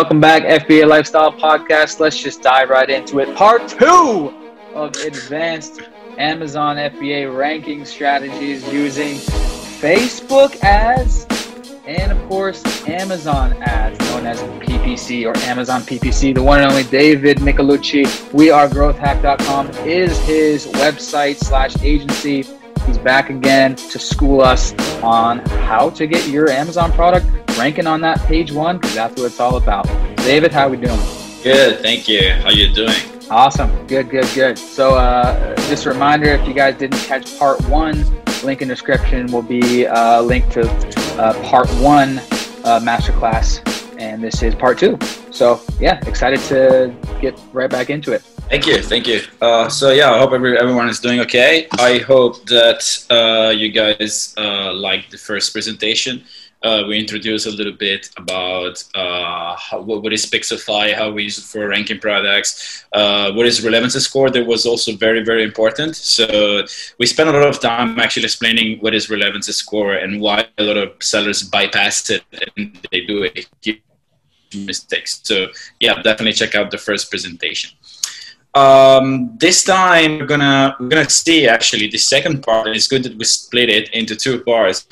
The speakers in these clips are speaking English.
Welcome back, FBA Lifestyle Podcast. Let's just dive right into it. Part two of advanced Amazon FBA ranking strategies using Facebook ads and, of course, Amazon ads, known as PPC or Amazon PPC. The one and only David Michelucci, wearegrowthhack.com is his website slash agency. He's back again to school us on how to get your Amazon product ranking on that page one because that's what it's all about. David, how we doing? Good, thank you. How you doing? Awesome. Good, good, good. So, uh, just a reminder if you guys didn't catch part one, link in description will be a uh, link to uh, part one uh, masterclass, and this is part two. So, yeah, excited to get right back into it. Thank you, thank you. Uh, so yeah, I hope every, everyone is doing okay. I hope that uh, you guys uh, liked the first presentation uh, we introduce a little bit about uh, how, what is Pixelfy, how we use it for ranking products, uh, what is relevancy score. That was also very, very important. So we spent a lot of time actually explaining what is relevancy score and why a lot of sellers bypass it and they do it mistakes. So yeah, definitely check out the first presentation. Um, this time we're gonna we're gonna see actually the second part. It's good that we split it into two parts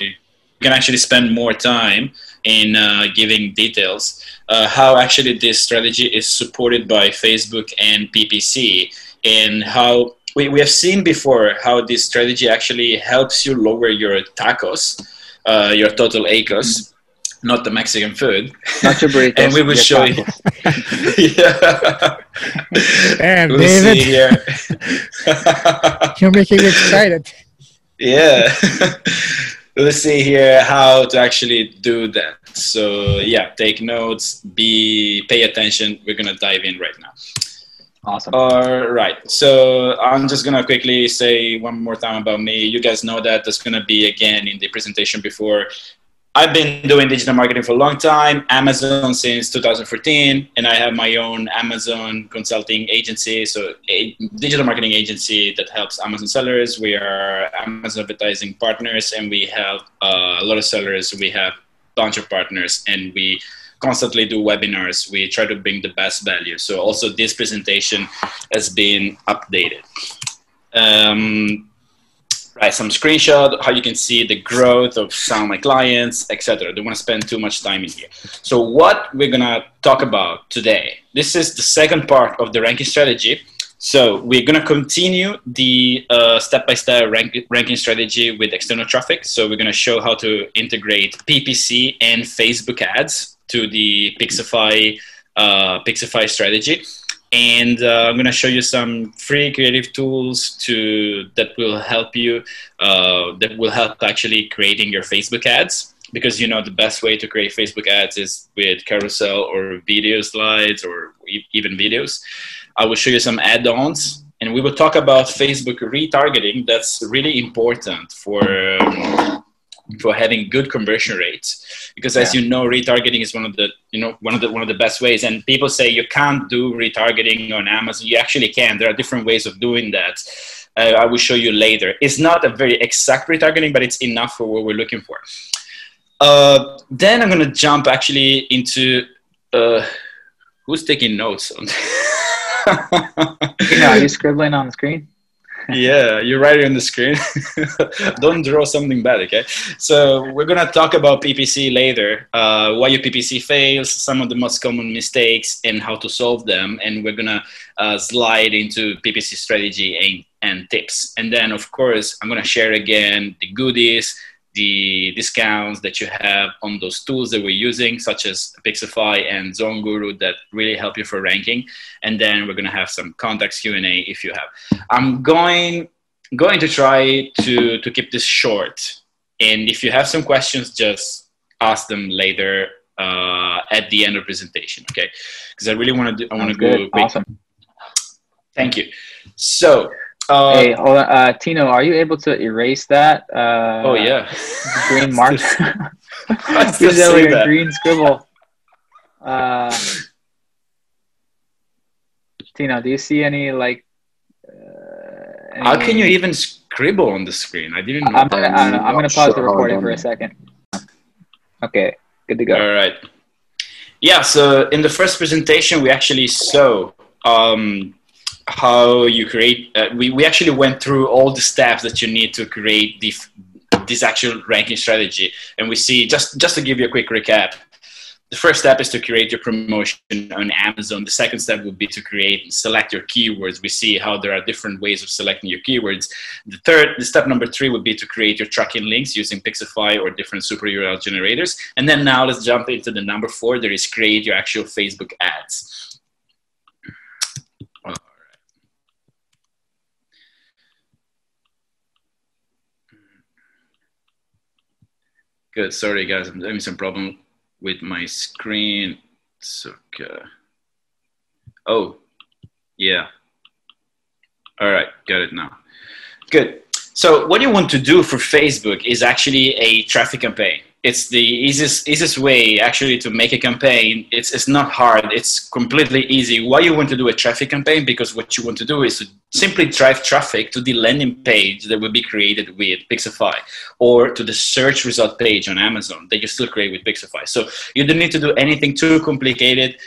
can actually spend more time in uh, giving details uh, how actually this strategy is supported by Facebook and PPC and how we, we have seen before how this strategy actually helps you lower your tacos, uh, your total ACOS, not the Mexican food. Not your burritos. and we will show you. yeah. And we'll David, you're making me excited. Yeah let's see here how to actually do that. So yeah, take notes, be pay attention. We're gonna dive in right now. Awesome. All right. So I'm just gonna quickly say one more time about me. You guys know that that's gonna be again in the presentation before. I've been doing digital marketing for a long time, Amazon since 2014, and I have my own Amazon consulting agency, so a digital marketing agency that helps Amazon sellers. We are Amazon advertising partners, and we have uh, a lot of sellers. We have a bunch of partners, and we constantly do webinars. We try to bring the best value. So also this presentation has been updated. Um, right? Some screenshot, how you can see the growth of some of my clients, etc. Don't want to spend too much time in here. So what we're gonna talk about today, this is the second part of the ranking strategy. So we're gonna continue the uh, step-by-step rank ranking strategy with external traffic. So we're gonna show how to integrate PPC and Facebook ads to the Pixelfy uh, Pixelfy strategy and uh, I'm to show you some free creative tools to that will help you uh, that will help actually creating your Facebook ads because you know the best way to create Facebook ads is with carousel or video slides or e- even videos. I will show you some add-ons and we will talk about Facebook retargeting. That's really important for um, for having good conversion rates because as yeah. you know retargeting is one of the you know one of the one of the best ways. And people say you can't do retargeting on amazon. You actually can. There are different ways of doing that. Uh, i will show you later. It's not a very exact retargeting but it's enough for what we're looking for. Uh, then i'm going to jump actually into uh, who's taking notes on know, are you scribbling on the screen yeah, you're right on the screen. Don't draw something bad, okay? So we're gonna talk about PPC later. Uh, why your PPC fails, some of the most common mistakes, and how to solve them. And we're gonna uh, slide into PPC strategy and, and tips. And then, of course, I'm gonna share again the goodies the discounts that you have on those tools that we're using, such as Pixelfy and ZonGuru, that really help you for ranking. And then we're gonna have some contacts Q and A if you have. I'm going going to try to to keep this short, and if you have some questions, just ask them later uh, at the end of the presentation. Okay, because I really want to I want to go. Quick. Awesome. Thank you. So uh, hey, hold on. Uh, Tino, are you able to erase that? Uh, oh yeah, green mark. Use that green scribble. Uh, Tino, do you see any like? Uh, any... How can you even scribble on the screen? I didn't know. I'm gonna, I'm gonna pause the recording for a second. Okay, good to go. All right. Yeah, so in the first presentation, we actually saw um, how you create, uh, we, we actually went through all the steps that you need to create the, this actual ranking strategy. And we see, just, just to give you a quick recap, the first step is to create your promotion on Amazon. The second step would be to create, and select your keywords. We see how there are different ways of selecting your keywords. The third, the step number three would be to create your tracking links using Pixelfy or different super URL generators. And then now let's jump into the number four. There is create your actual Facebook ads. Good. Sorry, guys. I'm having some problem with my screen. So, uh, oh, yeah. All right, got it now. Good. So what you want to do for Facebook is actually a traffic campaign it's the easiest easiest way actually to make a campaign. It's it's not hard. It's completely easy. Why you want to do a traffic campaign? Because what you want to do is to simply drive traffic to the landing page that will be created with pixelfy or to the search result page on amazon that you still create with pixelfy. So you don't need to do anything too complicated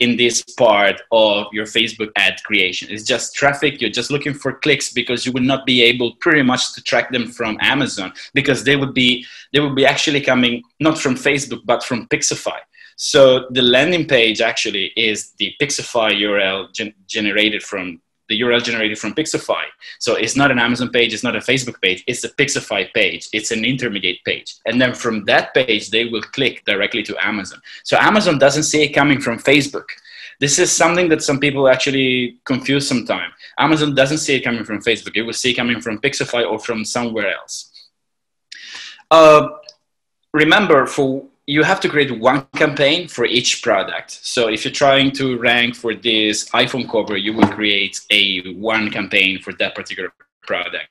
in this part of your Facebook ad creation. It's just traffic. You're just looking for clicks because you would not be able pretty much to track them from Amazon because they would be they would be actually coming not from Facebook but from Pixelfy. So the landing page actually is the Pixelfy URL gen- generated from the URL generated from Pixelfy. So it's not an Amazon page, it's not a Facebook page, it's a Pixelfy page. It's an intermediate page. And then from that page, they will click directly to Amazon. So Amazon doesn't see it coming from Facebook. This is something that some people actually confuse sometimes. Amazon doesn't see it coming from Facebook. It will see it coming from Pixelfy or from somewhere else. Uh, remember, for you have to create one campaign for each product. So if you're trying to rank for this iPhone cover, you will create a one campaign for that particular product.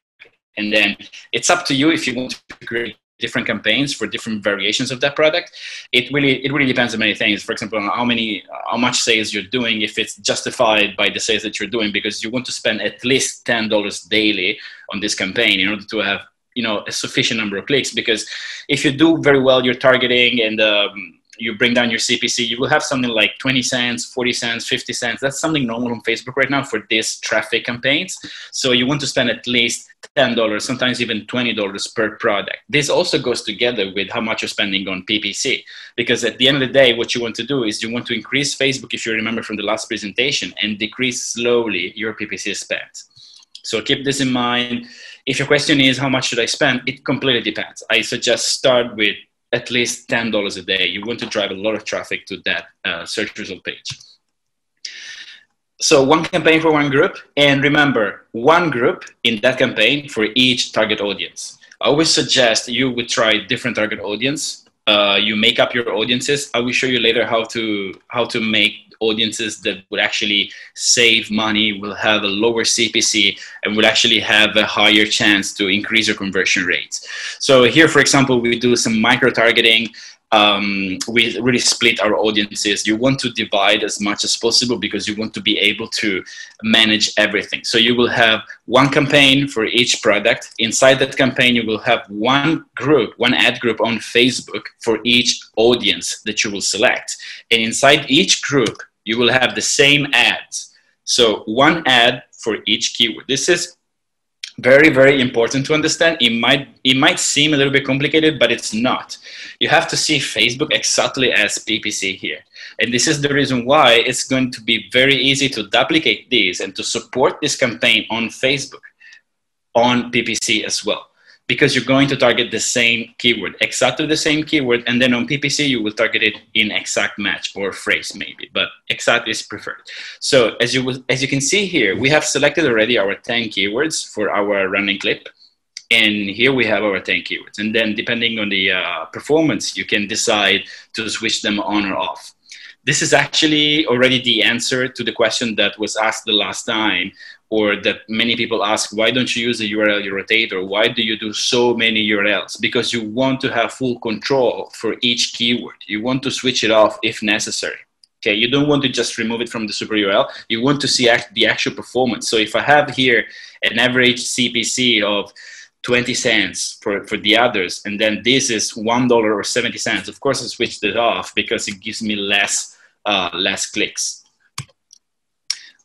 And then it's up to you if you want to create different campaigns for different variations of that product. It really it really depends on many things. For example, on how many how much sales you're doing, if it's justified by the sales that you're doing, because you want to spend at least ten dollars daily on this campaign in order to have you know a sufficient number of clicks because if you do very well your targeting and um, you bring down your CPC, you will have something like 20 cents, 40 cents, 50 cents. That's something normal on Facebook right now for these traffic campaigns. So you want to spend at least $10, sometimes even $20 per product. This also goes together with how much you're spending on PPC. Because at the end of the day, what you want to do is you want to increase Facebook, if you remember from the last presentation, and decrease slowly your PPC spend. So keep this in mind. If your question is how much should I spend, it completely depends. I suggest start with at least $10 a day. You want to drive a lot of traffic to that uh, search result page. So one campaign for one group, and remember, one group in that campaign for each target audience. I always suggest you would try different target audience. Uh, you make up your audiences. I will show you later how to how to make audiences that would actually save money, will have a lower CPC, and will actually have a higher chance to increase your conversion rates. So here, for example, we do some micro targeting um, we really split our audiences. You want to divide as much as possible because you want to be able to manage everything. So you will have one campaign for each product. Inside that campaign, you will have one group, one ad group on Facebook for each audience that you will select. And inside each group, you will have the same ads. So one ad for each keyword. This is very very important to understand it might it might seem a little bit complicated but it's not you have to see facebook exactly as ppc here and this is the reason why it's going to be very easy to duplicate these and to support this campaign on facebook on ppc as well because you're going to target the same keyword, exactly the same keyword, and then on PPC you will target it in exact match or phrase maybe, but exact is preferred. So as you as you can see here, we have selected already our 10 keywords for our running clip, and here we have our 10 keywords. And then depending on the uh, performance, you can decide to switch them on or off. This is actually already the answer to the question that was asked the last time, or that many people ask, why don't you use a URL you rotate, or why do you do so many URLs? Because you want to have full control for each keyword. You want to switch it off if necessary. Okay, you don't want to just remove it from the super URL. You want to see act the actual performance. So if I have here an average CPC of 20 cents for, for the others, and then this is $1 or 70 cents, of course I switched it off because it gives me less, uh, less clicks.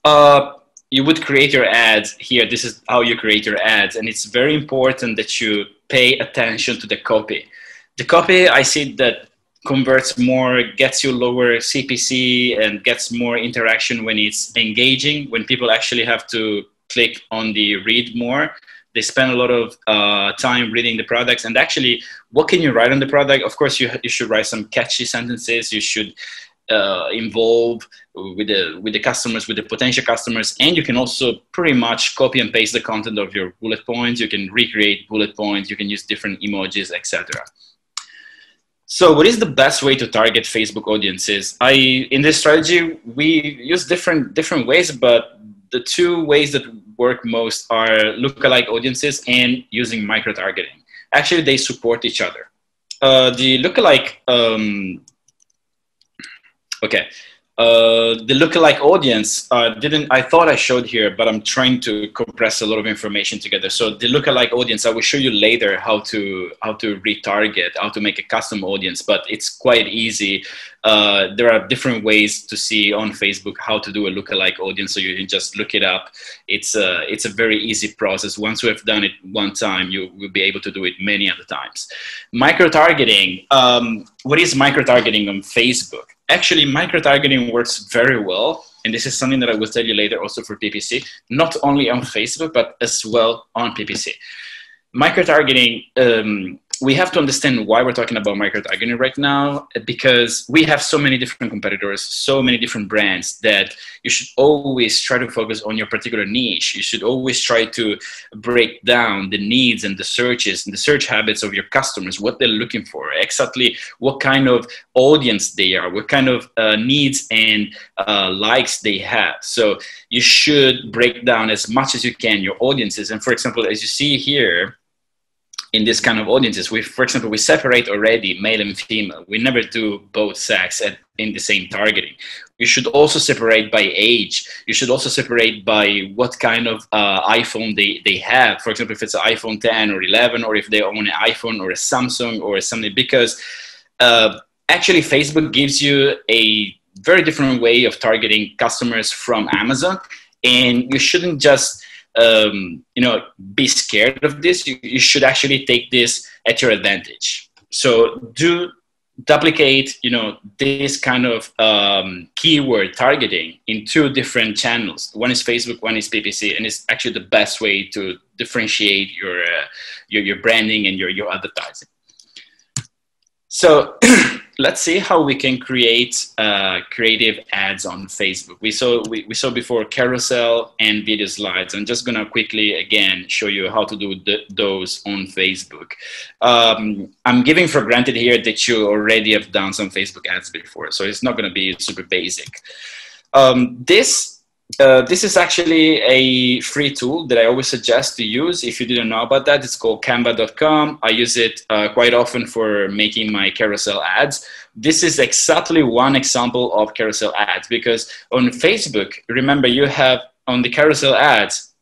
Uh, you would create your ads here. This is how you create your ads. And it's very important that you pay attention to the copy. The copy, I see that converts more, gets you lower CPC and gets more interaction when it's engaging, when people actually have to click on the read more. They spend a lot of uh, time reading the products and actually, what can you write on the product? Of course, you, you should write some catchy sentences. You should uh, involve with the with the customers with the potential customers. And you can also pretty much copy and paste the content of your bullet points. You can recreate bullet points. You can use different emojis etc so what is the best way to target facebook audiences? I in this strategy we use different different ways but the two ways that work most are lookalike audiences and using micro targeting actually they support each other. Uh, the lookalike um, Okay. Uh, the lookalike audience uh, didn't I thought I showed here, but I'm trying to compress a lot of information together. So the lookalike audience, I will show you later how to how to retarget, how to make a custom audience, but it's quite easy. Uh, there are different ways to see on Facebook how to do a lookalike audience, so you can just look it up. It's a it's a very easy process. Once you have done it one time, you will be able to do it many other times. Micro targeting. Um, what is micro targeting on Facebook? Actually micro-targeting works very well and this is something that i will tell you later also for ppc not only on facebook but as well on ppc micro-targeting um, we have to understand why we're talking about micro targeting right now because we have so many different competitors, so many different brands that you should always try to focus on your particular niche. You should always try to break down the needs and the searches and the search habits of your customers, what they're looking for, exactly what kind of audience they are, what kind of uh, needs and uh, likes they have. So you should break down as much as you can your audiences. And for example, as you see here, in this kind of audiences. We for example we separate already male and female. We never do both sex at, in the same targeting. You should also separate by age. You should also separate by what kind of uh, iphone they, they have. For example if it's an iphone 10 or 11 or if they own an iphone or a samsung or something because uh, actually facebook gives you a very different way of targeting customers from amazon. And you shouldn't just um, you know be scared of this. You, you should actually take this at your advantage. So do duplicate you know this kind of um, keyword targeting in two different channels. One is facebook one is ppc and it's actually the best way to differentiate your uh, your, your branding and your, your advertising. So let's see how we can create uh, creative ads on Facebook. We saw we, we saw before carousel and video slides. I'm just gonna quickly again show you how to do the, those on Facebook. Um, I'm giving for granted here that you already have done some Facebook ads before, so it's not gonna be super basic. Um, this uh, this is actually a free tool that I always suggest to use. If you didn't know about that, it's called canva.com. I use it uh, quite often for making my carousel ads. This is exactly one example of carousel ads because on Facebook, remember you have on the carousel ads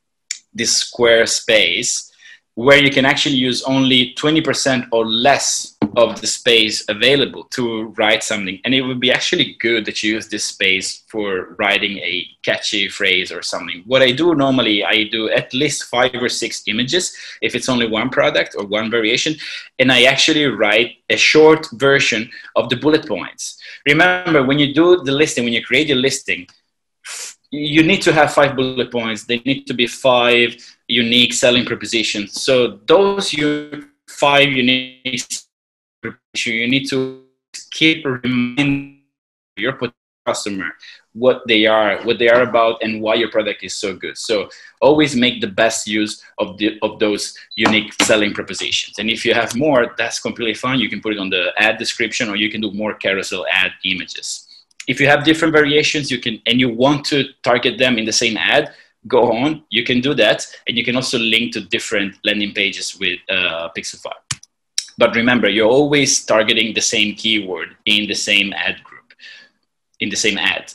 this square space where you can actually use only 20% or less of the space available to write something. And it would be actually good that you use this space for writing a catchy phrase or something. What I do normally, I do at least five or six images if it's only one product or one variation. And I actually write a short version of the bullet points. Remember, when you do the listing, when you create your listing, you need to have five bullet points. They need to be five unique selling proposition. So those five unique you need to keep reminding your customer what they are, what they are about, and why your product is so good. So always make the best use of the of those unique selling propositions. And if you have more, that's completely fine. You can put it on the ad description, or you can do more carousel ad images. If you have different variations, you can, and you want to target them in the same ad, go on, you can do that. And you can also link to different landing pages with uh, Pixelfy. But remember, you're always targeting the same keyword in the same ad group, in the same ad.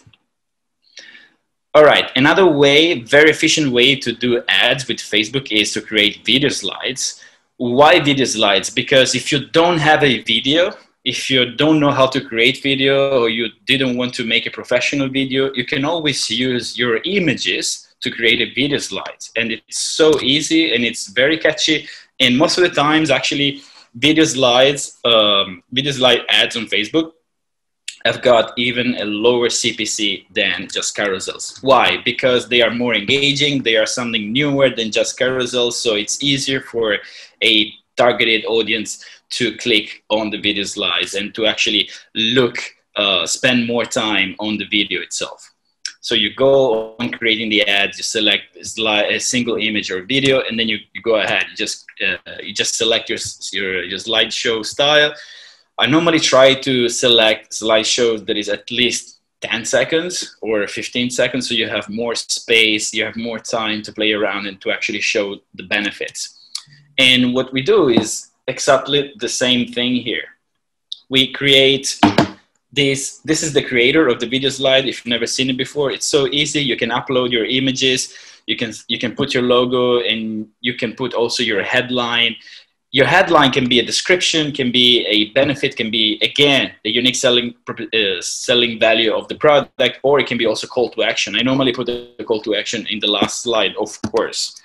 All right, another way, very efficient way to do ads with Facebook is to create video slides. why video slides? Because if you don't have a video, if you don't know how to create video or you didn't want to make a professional video, you can always use your images to create a video slide. And it's so easy and it's very catchy. And most of the times, actually, video slides, um, video slide ads on Facebook have got even a lower CPC than just carousels. Why? Because they are more engaging, they are something newer than just carousels, so it's easier for a targeted audience to click on the video slides and to actually look, uh, spend more time on the video itself. So you go on creating the ads, you select a single image or video, and then you, you go ahead. You just uh, you just select your your your slideshow style. I normally try to select slideshows that is at least 10 seconds or 15 seconds, so you have more space, you have more time to play around and to actually show the benefits. And what we do is exactly the same thing here. We create this this is the creator of the video slide. If you've never seen it before it's so easy. You can upload your images. You can you can put your logo and you can put also your headline. Your headline can be a description can be a benefit can be again the unique selling uh, selling value of the product or it can be also call to action. I normally put the call to action in the last slide of course.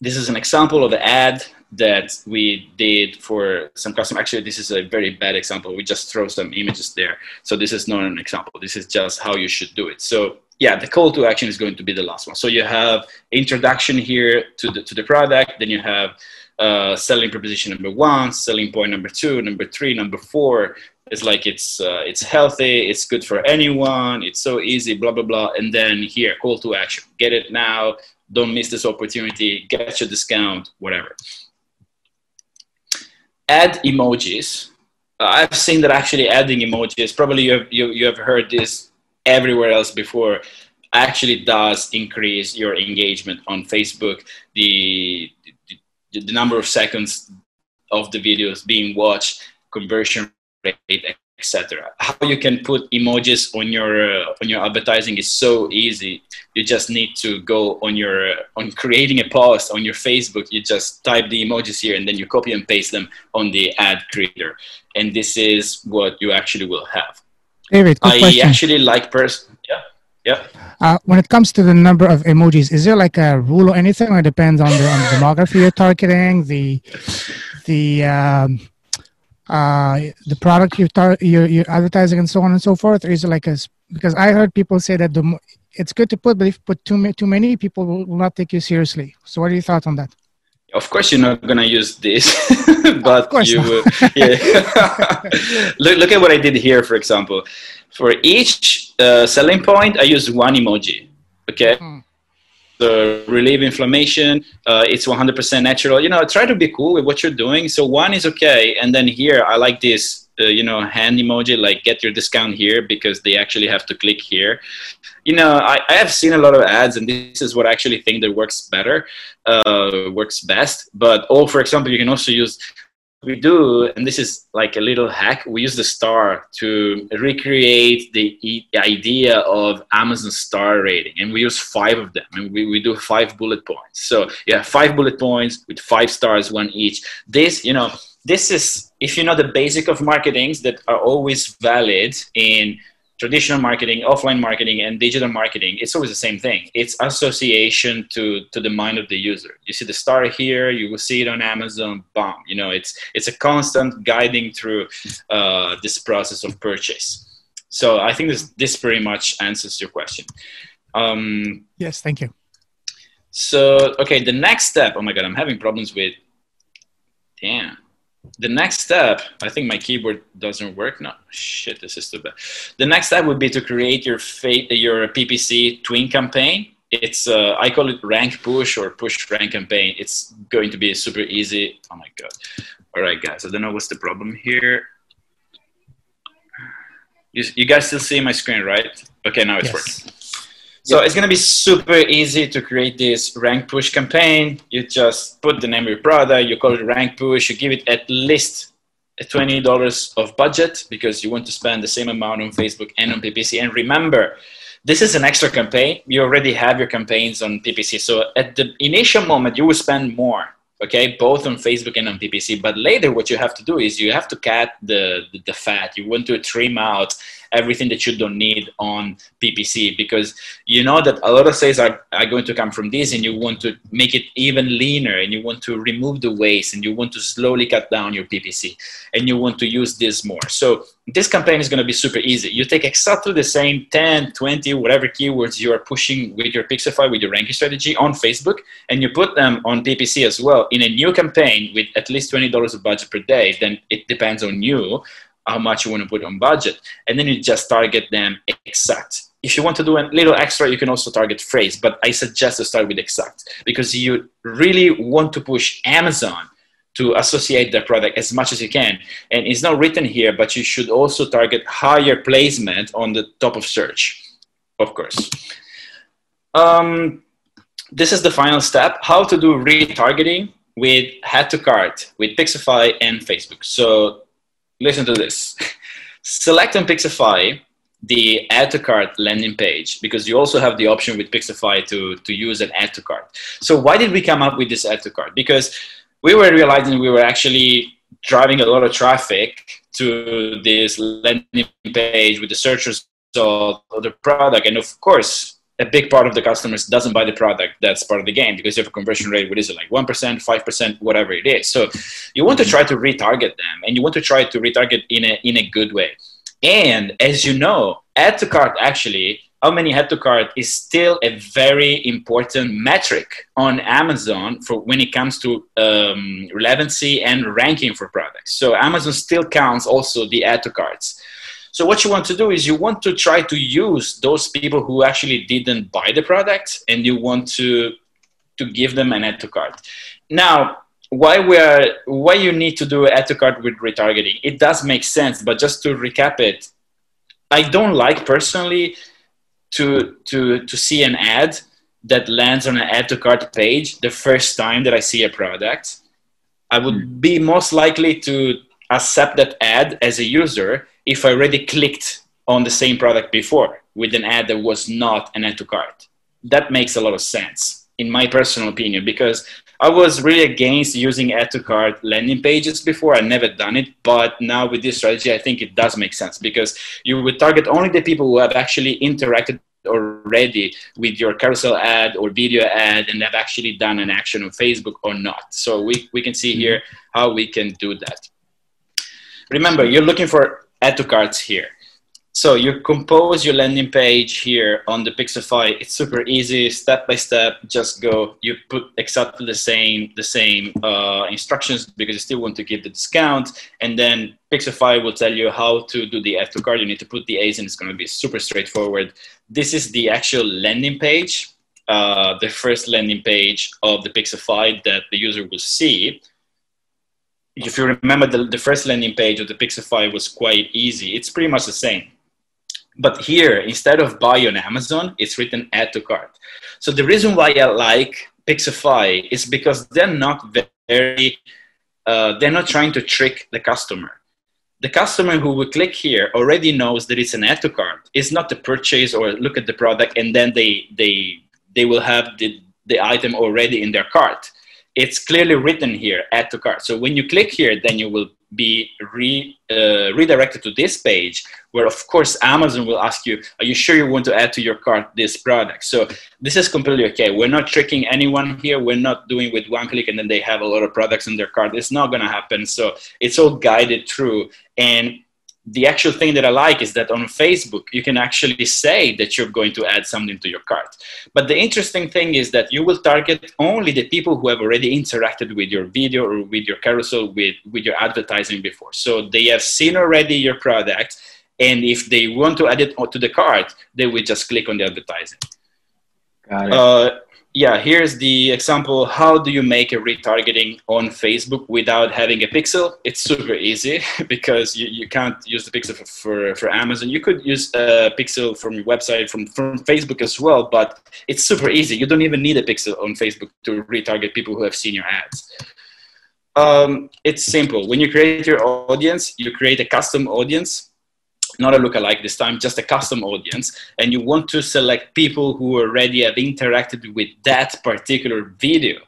This is an example of an ad that we did for some custom. Actually, this is a very bad example. We just throw some images there. So this is not an example. This is just how you should do it. So yeah, the call to action is going to be the last one. So you have introduction here to the, to the product. Then you have uh, selling proposition number one, selling point number two, number three, number four. It's like it's uh, it's healthy, it's good for anyone, it's so easy, blah blah blah. And then here, call to action. Get it now. Don't miss this opportunity. Get your discount, whatever add emojis. Uh, I've seen that actually adding emojis, probably you have, you, you have heard this everywhere else before, actually does increase your engagement on Facebook. The, the, the number of seconds of the videos being watched, conversion rate, etc. How you can put emojis on your uh, on your advertising is so easy. You just need to go on your uh, on creating a post on your Facebook. You just type the emojis here and then you copy and paste them on the ad creator, and this is what you actually will have. David, I question. actually like person. Yeah, yeah. Uh, when it comes to the number of emojis, is there like a rule or anything, or it depends on the, on the demography you're targeting, the the um, uh, the product you're, tar- you're, you're advertising and so on and so forth? Or is it like a, because I heard people say that the, it's good to put, but if you put too, many, too many, people will, will not take you seriously. So what are your thoughts on that? Of course, you're not gonna use this, but you will. Yeah. look, look at what I did here, for example. For each uh, selling point, I use one emoji. Okay. Hmm relieve inflammation. Uh, it's 100% natural. You know, try to be cool with what you're doing. So one is okay, and then here I like this. Uh, you know, hand emoji like get your discount here because they actually have to click here. You know, I, I have seen a lot of ads, and this is what I actually think that works better, uh, works best. But oh, for example, you can also use we do, and this is like a little hack, we use the star to recreate the idea of Amazon star rating. And we use five of them, and we, we do five bullet points. So have five bullet points with five stars, one each. This, you know, this is, if you know the basic of marketings that are always valid in traditional marketing, offline marketing, and digital marketing, it's always the same thing. It's association to, to the mind of the user. You see the star here, you will see it on Amazon, bomb. You know, it's, it's a constant guiding through uh, this process of purchase. So I think this, this pretty much answers your question. Um, yes, thank you. So, okay, the next step, oh my God, I'm having problems with, damn the next step, I think my keyboard doesn't work. No, shit, this is too bad. The next step would be to create your fate, your PPC twin campaign. It's uh, I call it rank push or push rank campaign. It's going to be super easy. Oh my god! All right, guys. I don't know what's the problem here. You, you guys still see my screen, right? Okay, now it's yes. working. So it's going to be super easy to create this rank push campaign. You just put the name of your product, you call it rank push, you give it at least $20 of budget because you want to spend the same amount on Facebook and on PPC. And remember, this is an extra campaign. You already have your campaigns on PPC. So at the initial moment, you will spend more. okay both on facebook and on ppc but later what you have to do is you have to cut the, the, the fat you want to trim out everything that you don't need on ppc because you know that a lot of sales are, are going to come from this and you want to make it even leaner and you want to remove the waste and you want to slowly cut down your ppc and you want to use this more. So this campaign is going to be super easy. You take exactly the same 10 20 whatever keywords you are pushing with your pixelfy with your ranking strategy on facebook and you put them on ppc as well in a new campaign with at least $20 of budget per day, then it depends on you how much you want to put on budget. And then you just target them exact. If you want to do a little extra, you can also target phrase, but I suggest to start with exact because you really want to push Amazon to associate the product as much as you can. And it's not written here, but you should also target higher placement on the top of search, of course. Um, this is the final step, how to do retargeting with add to cart with Pixelfy and Facebook. So listen to this. Select on Pixelfy the add to cart landing page because you also have the option with Pixelfy to, to use an add to cart. So why did we come up with this add to cart? Because we were realizing we were actually driving a lot of traffic to this landing page with the search of the product. And of course, a big part of the customers doesn't buy the product that's part of the game because you have a conversion rate what is it like 1% 5% whatever it is. So you want to try to retarget them and you want to try to retarget in a in a good way. And as you know add to cart actually how many add to cart is still a very important metric on amazon for when it comes to um, relevancy and ranking for products. So amazon still counts also the add to carts so what you want to do is you want to try to use those people who actually didn't buy the product and you want to to give them an add to cart. Now, why we are why you need to do add to cart with retargeting? It does make sense, but just to recap it, I don't like personally to to to see an ad that lands on an add to cart page the first time that I see a product. I would hmm. be most likely to accept that ad as a user if I already clicked on the same product before with an ad that was not an add to cart. That makes a lot of sense, in my personal opinion, because I was really against using add to cart landing pages before. I never done it, but now with this strategy, I think it does make sense because you would target only the people who have actually interacted already with your carousel ad or video ad and have actually done an action on Facebook or not. So we, we can see mm-hmm. here how we can do that. Remember, you're looking for add to carts here. So you compose your landing page here on the Pixelfy. It's super easy, step by step. Just go. You put exactly the same the same uh, instructions because you still want to give the discount, and then Pixelfy will tell you how to do the add to cart. You need to put the A's, and it's going to be super straightforward. This is the actual landing page, uh, the first landing page of the Pixelfy that the user will see if you remember the, the first landing page of the Pixelfy was quite easy. It's pretty much the same. But here, instead of buy on Amazon, it's written add to cart. So the reason why I like Pixelfy is because they're not very, uh, they're not trying to trick the customer. The customer who will click here already knows that it's an add to cart. It's not the purchase or look at the product and then they, they, they will have the, the item already in their cart it's clearly written here add to cart. So when you click here then you will be re, uh, redirected to this page where of course amazon will ask you are you sure you want to add to your cart this product? So this is completely okay. We're not tricking anyone here. We're not doing with one click and then they have a lot of products in their cart. It's not going to happen. So it's all guided through. And the actual thing that I like is that on Facebook, you can actually say that you're going to add something to your cart. But the interesting thing is that you will target only the people who have already interacted with your video or with your carousel, with, with your advertising before. So they have seen already your product. And if they want to add it to the cart, they will just click on the advertising. Got it. Uh, yeah, here's the example. How do you make a retargeting on Facebook without having a pixel? It's super easy because you, you can't use the pixel for, for, for Amazon. You could use a pixel from your website, from, from Facebook as well, but it's super easy. You don't even need a pixel on Facebook to retarget people who have seen your ads. Um, it's simple. When you create your audience, you create a custom audience not a lookalike this time, just a custom audience, and you want to select people who already have interacted with that particular video.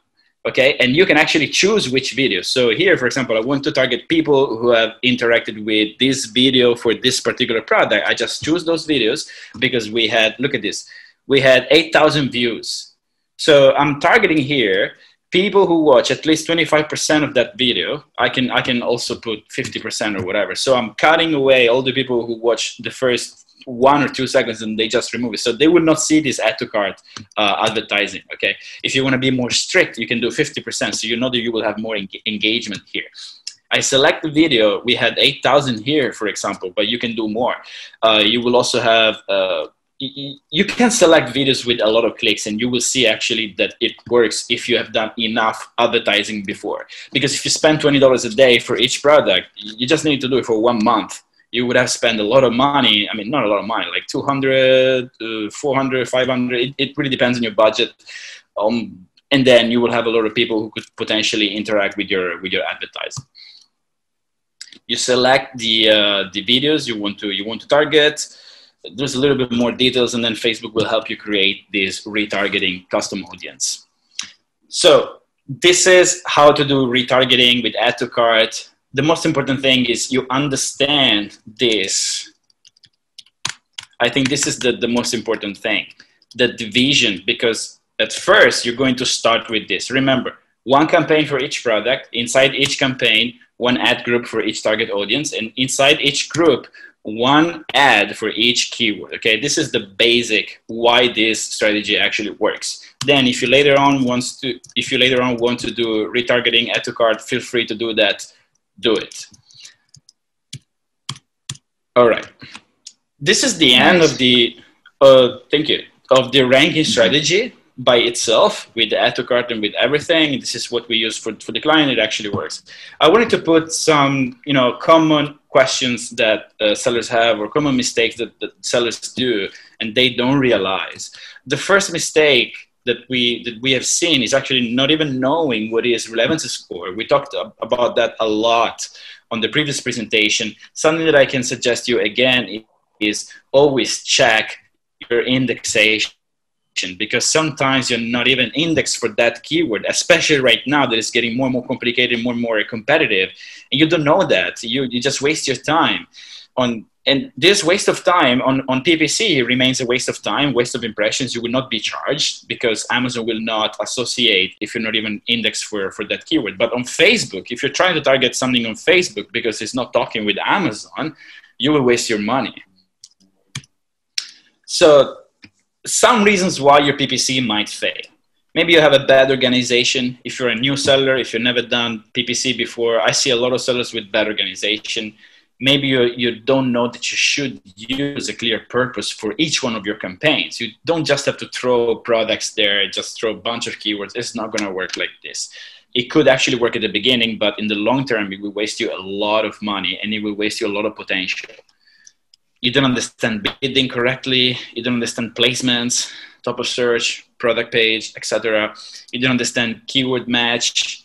okay? And you can actually choose which video. So here for example i want to target people who have interacted with this video for this particular product. I just choose those videos because we had look at this we had 8000 views. So i'm targeting here people who watch at least 25% of that video i can i can also put 50% or whatever so i'm cutting away all the people who watch the first one or two seconds and they just remove it. So they will not see this add to cart uh, advertising. Okay. If you want to be more strict, you can do 50%. So you know that you will have more en- engagement here. I select the video. We had 8,000 here, for example, but you can do more. Uh, you will also have, uh, you can select videos with a lot of clicks and you will see actually that it works if you have done enough advertising before. Because if you spend $20 a day for each product, you just need to do it for one month you would have spent a lot of money. I mean, not a lot of money, like 200, uh, 400, 500. It, it, really depends on your budget. Um, and then you will have a lot of people who could potentially interact with your with your advertising. You select the uh, the videos you want to you want to target. There's a little bit more details, and then Facebook will help you create this retargeting custom audience. So this is how to do retargeting with add to cart the most important thing is you understand this. I think this is the, the most important thing the division, because at first you're going to start with this. Remember, one campaign for each product, inside each campaign, one ad group for each target audience, and inside each group, one ad for each keyword. Okay, this is the basic why this strategy actually works. Then, if you later on wants to, if you later on want to do retargeting add to cart, feel free to do that do it. All right. This is the end of the, uh, thank you, of the ranking strategy by itself with the add to cart and with everything. This is what we use for, for the client. It actually works. I wanted to put some, you know, common questions that uh, sellers have or common mistakes that, that sellers do and they don't realize. The first mistake that we that we have seen is actually not even knowing what is relevancy score. We talked about that a lot on the previous presentation. Something that I can suggest you again is always check your indexation because sometimes you're not even indexed for that keyword, especially right now that it's getting more and more complicated, more and more competitive, and you don't know that. You you just waste your time on and this waste of time on, on PPC remains a waste of time, waste of impressions. You will not be charged because Amazon will not associate if you're not even indexed for, for that keyword. But on Facebook, if you're trying to target something on Facebook because it's not talking with Amazon, you will waste your money. So, some reasons why your PPC might fail. Maybe you have a bad organization. If you're a new seller, if you've never done PPC before, I see a lot of sellers with bad organization maybe you, you don't know that you should use a clear purpose for each one of your campaigns. You don't just have to throw products there, just throw a bunch of keywords. It's not going to work like this. It could actually work at the beginning, but in the long term, it will waste you a lot of money and it will waste you a lot of potential. You don't understand bidding correctly, you don't understand placements, top of search, product page, etc. You don't understand keyword match,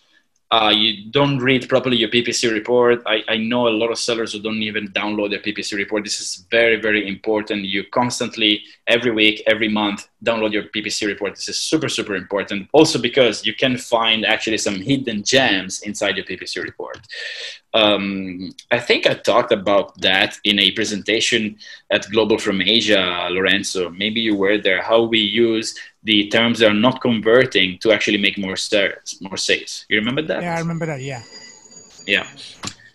uh, you don't read properly your PPC report. I, I know a lot of sellers who don't even download their PPC report. This is very, very important. You constantly, every week, every month, download your PPC report. This is super, super important. Also because you can find actually some hidden gems inside your PPC report. Um, I think I talked about that in a presentation at Global from Asia, Lorenzo. Maybe you were there. How we use the terms that are not converting to actually make more sales, more sales. You remember that? Yeah, I remember that. Yeah. Yeah.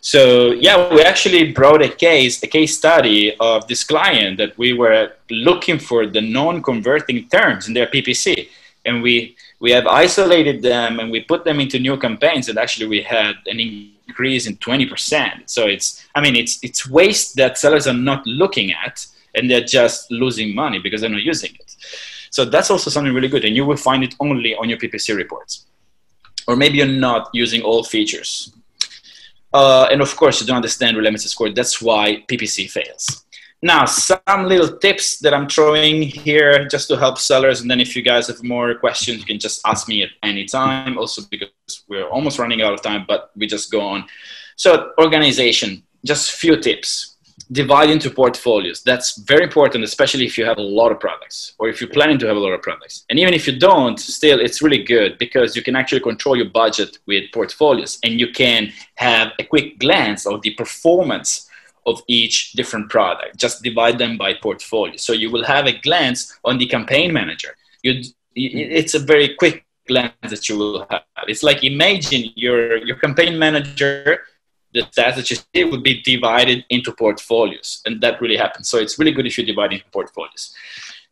So yeah, we actually brought a case, a case study of this client that we were looking for the non-converting terms in their PPC, and we we have isolated them and we put them into new campaigns, and actually we had an increase in twenty percent. So it's, I mean, it's it's waste that sellers are not looking at, and they're just losing money because they're not using it. So that's also something really good, and you will find it only on your PPC reports. Or maybe you're not using all features. Uh, and of course, you don't understand relevancy score. That's why PPC fails. Now, some little tips that I'm throwing here just to help sellers. And then if you guys have more questions, you can just ask me at any time. Also, because we're almost running out of time, but we just go on. So, organization, just few tips divide into portfolios. That's very important, especially if you have a lot of products or if you're planning to have a lot of products. And even if you don't, still, it's really good because you can actually control your budget with portfolios and you can have a quick glance of the performance of each different product. Just divide them by portfolio. So you will have a glance on the campaign manager. You, it's a very quick glance that you will have. It's like imagine your, your campaign manager the stats that you see would be divided into portfolios and that really happens. So it's really good if you divide into portfolios.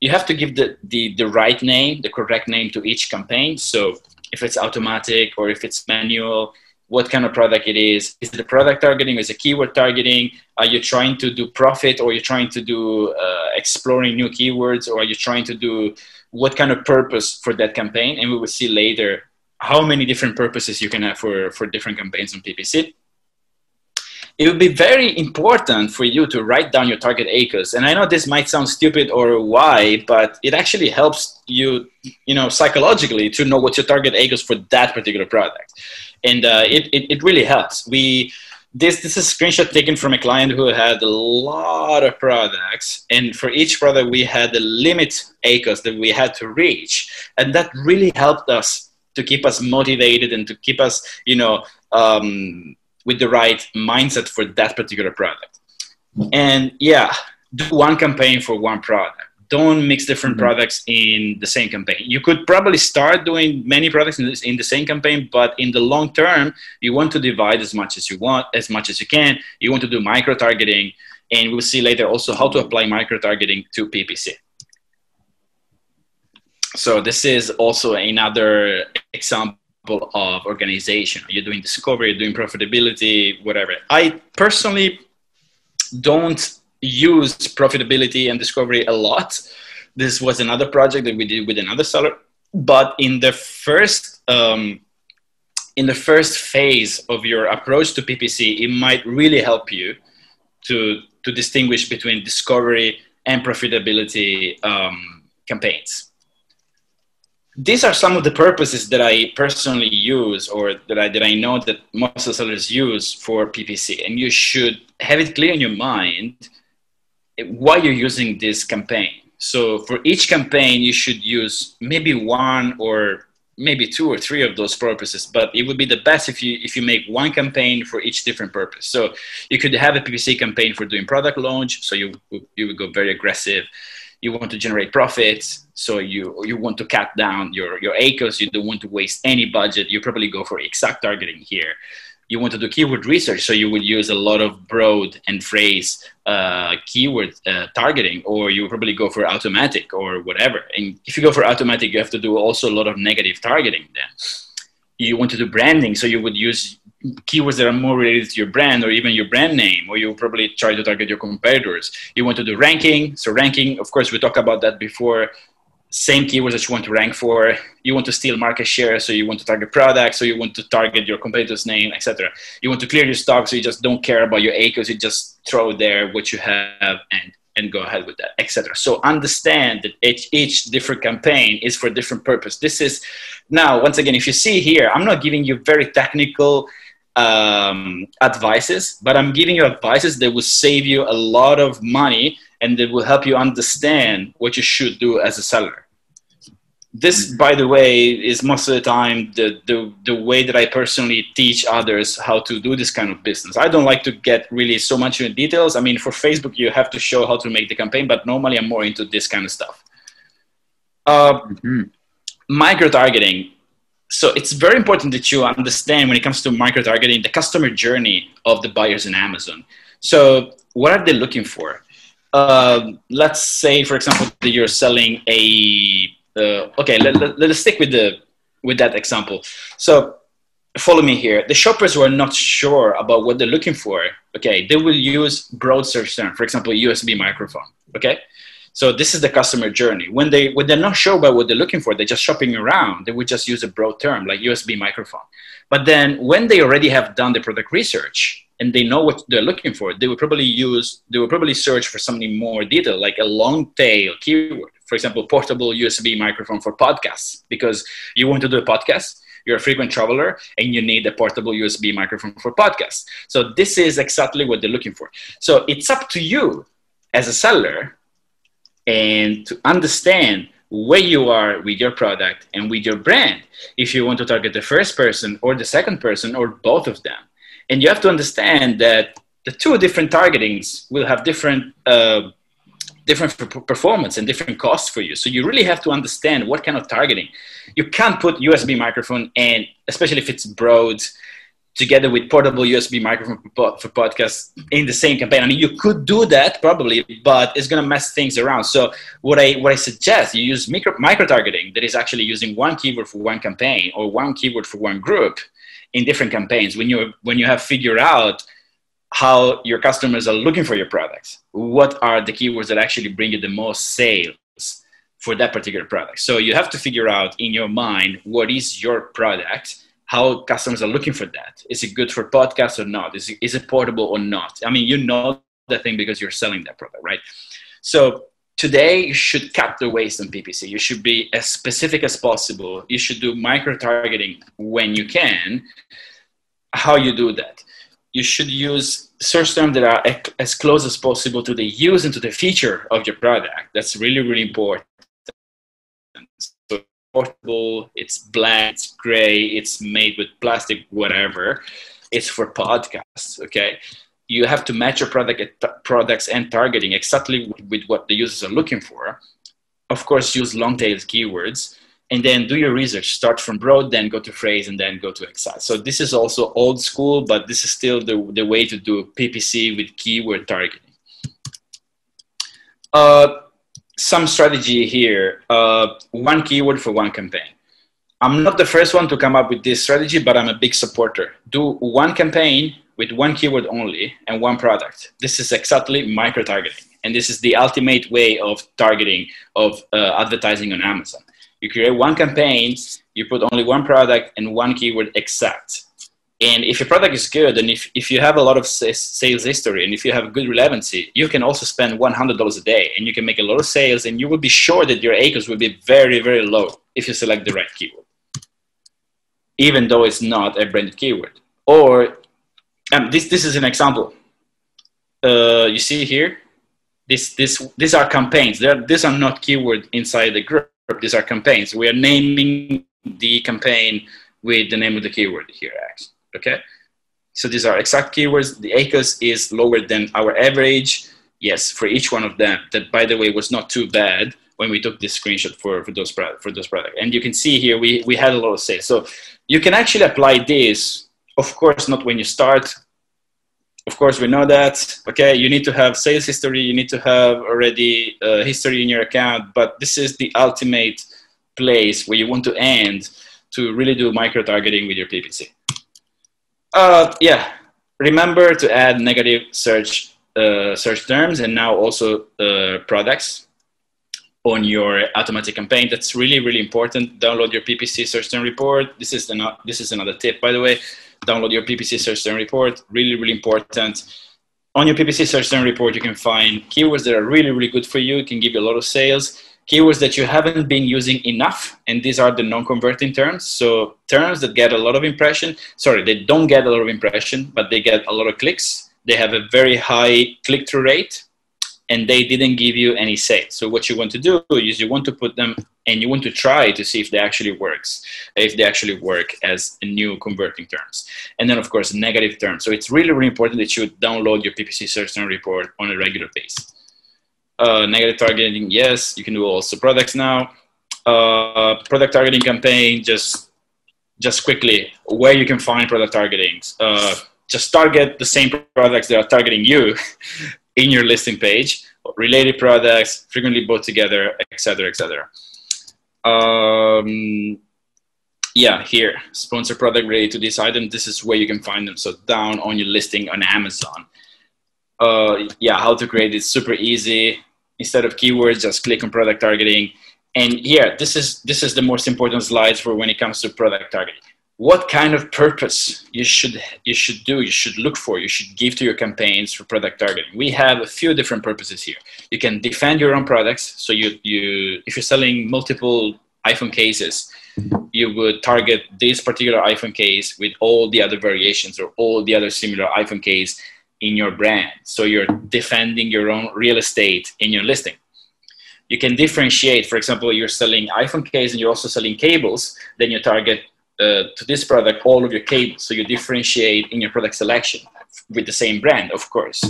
You have to give the, the, the right name the correct name to each campaign. So if it's automatic or if it's manual what kind of product it is is it a product targeting is it keyword targeting? Are you trying to do profit or are you trying to do uh, exploring new keywords or are you trying to do what kind of purpose for that campaign? And we will see later how many different purposes you can have for, for different campaigns on ppc it would be very important for you to write down your target ACOS And I know this might sound stupid or why, but it actually helps you, you know, psychologically to know what your target ACOS for that particular product. And uh, it, it, it really helps. We, this, this is a screenshot taken from a client who had a lot of products. And for each product, we had the limit ACOS that we had to reach. And that really helped us to keep us motivated and to keep us, you know, um, with the right mindset for that particular product. And yeah, do one campaign for one product. Don't mix different mm-hmm. products in the same campaign. You could probably start doing many products in, this, in the same campaign, but in the long term, you want to divide as much as you want, as much as you can. You want to do micro targeting, and we'll see later also how to apply micro targeting to PPC. So this is also another example of organization. You're doing discovery, you're doing profitability, whatever. I personally don't use profitability and discovery a lot. This was another project that we did with another seller. But in the first um, in the first phase of your approach to PPC, it might really help you to to distinguish between discovery and profitability um, campaigns these are some of the purposes that I personally use or that I, that I know that most of sellers use for PPC. And you should have it clear in your mind why you're using this campaign. So for each campaign, you should use maybe one or maybe two or three of those purposes but it would be the best if you if you make one campaign for each different purpose so you could have a ppc campaign for doing product launch so you you would go very aggressive you want to generate profits so you you want to cut down your your ACOS you don't want to waste any budget you probably go for exact targeting here. You want to do keyword research so you would use a lot of broad and phrase uh, keyword uh, targeting or you probably go for automatic or whatever. And if you go for automatic you have to do also a lot of negative targeting then. You want to do branding so you would use keywords that are more related to your brand or even your brand name, or you probably try to target your competitors. You want to do ranking. So ranking, of course, we talked about that before. Same keywords that you want to rank for. You want to steal market share, so you want to target products, so you want to target your competitor's name, etc. You want to clear your stock, so you just don't care about your ACOS. You just throw there what you have and and go ahead with that, etc. So understand that each, each different campaign is for a different purpose. This is now once again, if you see here, I'm not giving you very technical um, advices, but I'm giving you advices that will save you a lot of money and that will help you understand what you should do as a seller. This, by the way, is most of the time the, the, the way that I personally teach others how to do this kind of business. I don't like to get really so much in details. I mean, for Facebook, you have to show how to make the campaign, but normally I'm more into this kind of stuff. Uh, mm-hmm. Micro targeting so it's very important that you understand when it comes to micro targeting the customer journey of the buyers in Amazon. So what are they looking for? Uh, let's say, for example, that you're selling a uh, okay. Let, let, let us stick with the with that example. So follow me here. The shoppers who are not sure about what they're looking for, okay, they will use broad search term. For example, USB microphone. Okay, so this is the customer journey. When they when they're not sure about what they're looking for, they're just shopping around. They would just use a broad term like USB microphone. But then when they already have done the product research and they know what they're looking for, they would probably use they would probably search for something more detailed, like a long tail keyword. For example, portable USB microphone for podcasts, because you want to do a podcast you're a frequent traveler and you need a portable USB microphone for podcasts. So this is exactly what they're looking for. So it's up to you as a seller and to understand where you are with your product and with your brand. If you want to target the first person or the second person or both of them. And you have to understand that the two different targetings will have different uh, different performance and different costs for you. So you really have to understand what kind of targeting. You can't put usb microphone and especially if it's broad together with portable USB microphone for podcasts in the same campaign. I mean, you could do that probably, but it's going to mess things around. So what I what I suggest you use micro micro targeting that is actually using one keyword for one campaign or one keyword for one group in different campaigns. When you when you have figured out how your customers are looking for your products, what are the keywords that actually bring you the most sales for that particular product. So you have to figure out in your mind what is your product how customers are looking for that. Is it good for podcasts or not? Is it, is it portable or not? I mean, you know the thing because you're selling that product, right? So today you should cut the waste on PPC. You should be as specific as possible. You should do micro targeting when you can. How you do that? You should use search terms that are as close as possible to the use and to the feature of your product. That's really, really important portable, it's black, it's gray, it's made with plastic, whatever. It's for podcasts, okay? You have to match your product products and targeting exactly with what the users are looking for. Of course, use long tail keywords and then do your research. Start from broad, then go to phrase, and then go to exact. So this is also old school, but this is still the, the way to do PPC with keyword targeting. Uh, some strategy here. Uh, one keyword for one campaign. I'm not the first one to come up with this strategy, but I'm a big supporter. Do one campaign with one keyword only and one product. This is exactly micro targeting. And this is the ultimate way of targeting, of uh, advertising on Amazon. You create one campaign, you put only one product and one keyword exact. And if your product is good and if, if you have a lot of sales history and if you have good relevancy, you can also spend $100 a day and you can make a lot of sales and you will be sure that your ACOS will be very, very low if you select the right keyword, even though it's not a branded keyword. Or, um, this, this is an example. Uh, you see here, this, this, these are campaigns. They're, these are not keyword inside the group. These are campaigns. We are naming the campaign with the name of the keyword here, actually okay? So these are exact keywords. The ACOS is lower than our average. Yes, for each one of them. That, by the way, was not too bad when we took this screenshot for, for those for those products. And you can see here we, we had a lot of sales. So you can actually apply this. Of course, not when you start. Of course, we know that. Okay, you need to have sales history. You need to have already uh, history in your account. But this is the ultimate place where you want to end to really do micro targeting with your PPC. Uh, yeah. Remember to add negative search uh, search terms and now also uh, products on your automatic campaign. That's really really important. Download your PPC search term report. This is this is another tip by the way. Download your PPC search term report. Really really important. On your PPC search term report, you can find keywords that are really really good for you. It can give you a lot of sales keywords that you haven't been using enough, and these are the non-converting terms. So terms that get a lot of impression, sorry, they don't get a lot of impression, but they get a lot of clicks. They have a very high click-through rate, and they didn't give you any sales. So what you want to do is you want to put them and you want to try to see if they actually works, if they actually work as new converting terms. And then of course negative terms. So it's really, really important that you download your PPC search term report on a regular basis. Uh, negative targeting, yes, you can do also products now. Uh, product targeting campaign, just just quickly, where you can find product targetings. Uh, just target the same products that are targeting you in your listing page, related products, frequently bought together, etc., etc. Um, yeah, here, sponsor product related to this item. This is where you can find them. So down on your listing on Amazon. Uh, yeah, how to create it super easy instead of keywords, just click on product targeting. And here, this is, this is the most important slides for when it comes to product targeting. What kind of purpose you should, you should do, you should look for, you should give to your campaigns for product targeting. We have a few different purposes here. You can defend your own products. So you, you, if you're selling multiple iPhone cases, you would target this particular iPhone case with all the other variations or all the other similar iPhone case in your brand. So you're defending your own real estate in your listing. You can differentiate, for example, you're selling iPhone case and you're also selling cables, then you target uh, to this product all of your cables. So you differentiate in your product selection with the same brand, of course.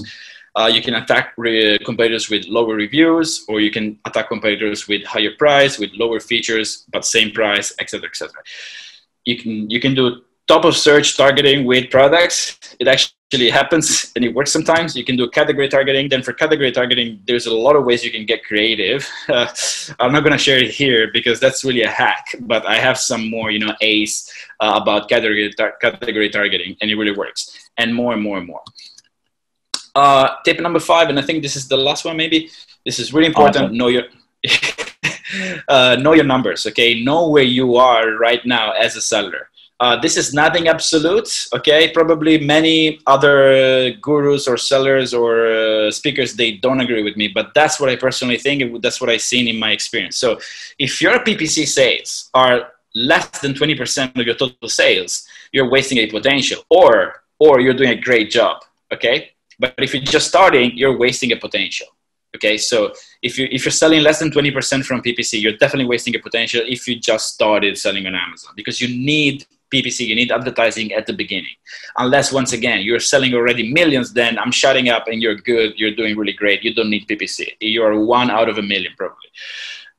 Uh, you can attack re- competitors with lower reviews, or you can attack competitors with higher price, with lower features but same price, etc., etc. You can you can do top of search targeting with products. It actually happens and it works sometimes. You can do category targeting. Then for category targeting, there's a lot of ways you can get creative. Uh, I'm not going to share it here because that's really a hack. But I have some more, you know, ace uh, about category tar- category targeting, and it really works. And more and more and more. Uh, tip number five, and I think this is the last one. Maybe this is really important. Awesome. Know your uh, know your numbers. Okay, know where you are right now as a seller. Uh, this is nothing absolute. Okay, probably many other gurus or sellers or uh, speakers they don't agree with me, but that's what I personally think. That's what I've seen in my experience. So, if your PPC sales are less than 20% of your total sales, you're wasting a potential, or or you're doing a great job. Okay, but if you're just starting, you're wasting a potential. Okay, so if you if you're selling less than 20% from PPC, you're definitely wasting a potential if you just started selling on Amazon because you need PPC, you need advertising at the beginning. Unless once again you're selling already millions, then I'm shutting up and you're good, you're doing really great. You don't need PPC. You're one out of a million probably.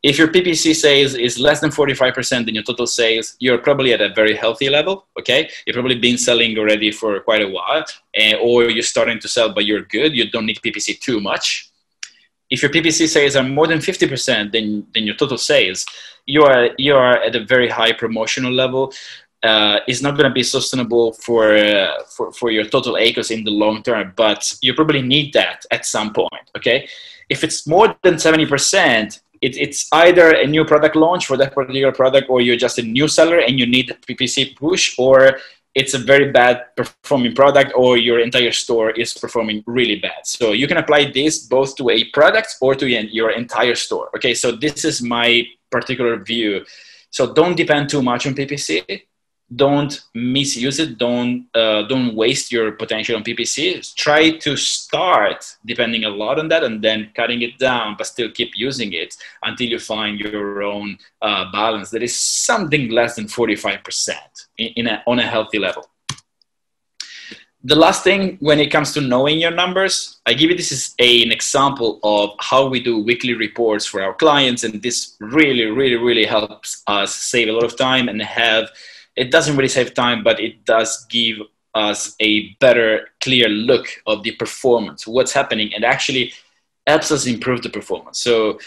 If your PPC sales is less than 45% in your total sales, you're probably at a very healthy level. Okay, you've probably been selling already for quite a while, uh, or you're starting to sell, but you're good. You don't need PPC too much. If your PPC sales are more than 50% than, than your total sales, you are you are at a very high promotional level. Uh, it's not going to be sustainable for, uh, for for your total ACOS in the long term, but you probably need that at some point. Okay, if it's more than 70%, it, it's either a new product launch for that particular product or you're just a new seller and you need PPC push or it's a very bad performing product or your entire store is performing really bad. So you can apply this both to a product or to your entire store. Okay, so this is my particular view. So don't depend too much on PPC don't misuse it don't uh, don't waste your potential on ppc try to start depending a lot on that and then cutting it down but still keep using it until you find your own uh, balance that is something less than 45% in, in a, on a healthy level. The last thing when it comes to knowing your numbers i give you this is a, an example of how we do weekly reports for our clients and this really really really helps us save a lot of time and have it doesn't really save time, but it does give us a better, clear look of the performance, what's happening, and actually helps us improve the performance. So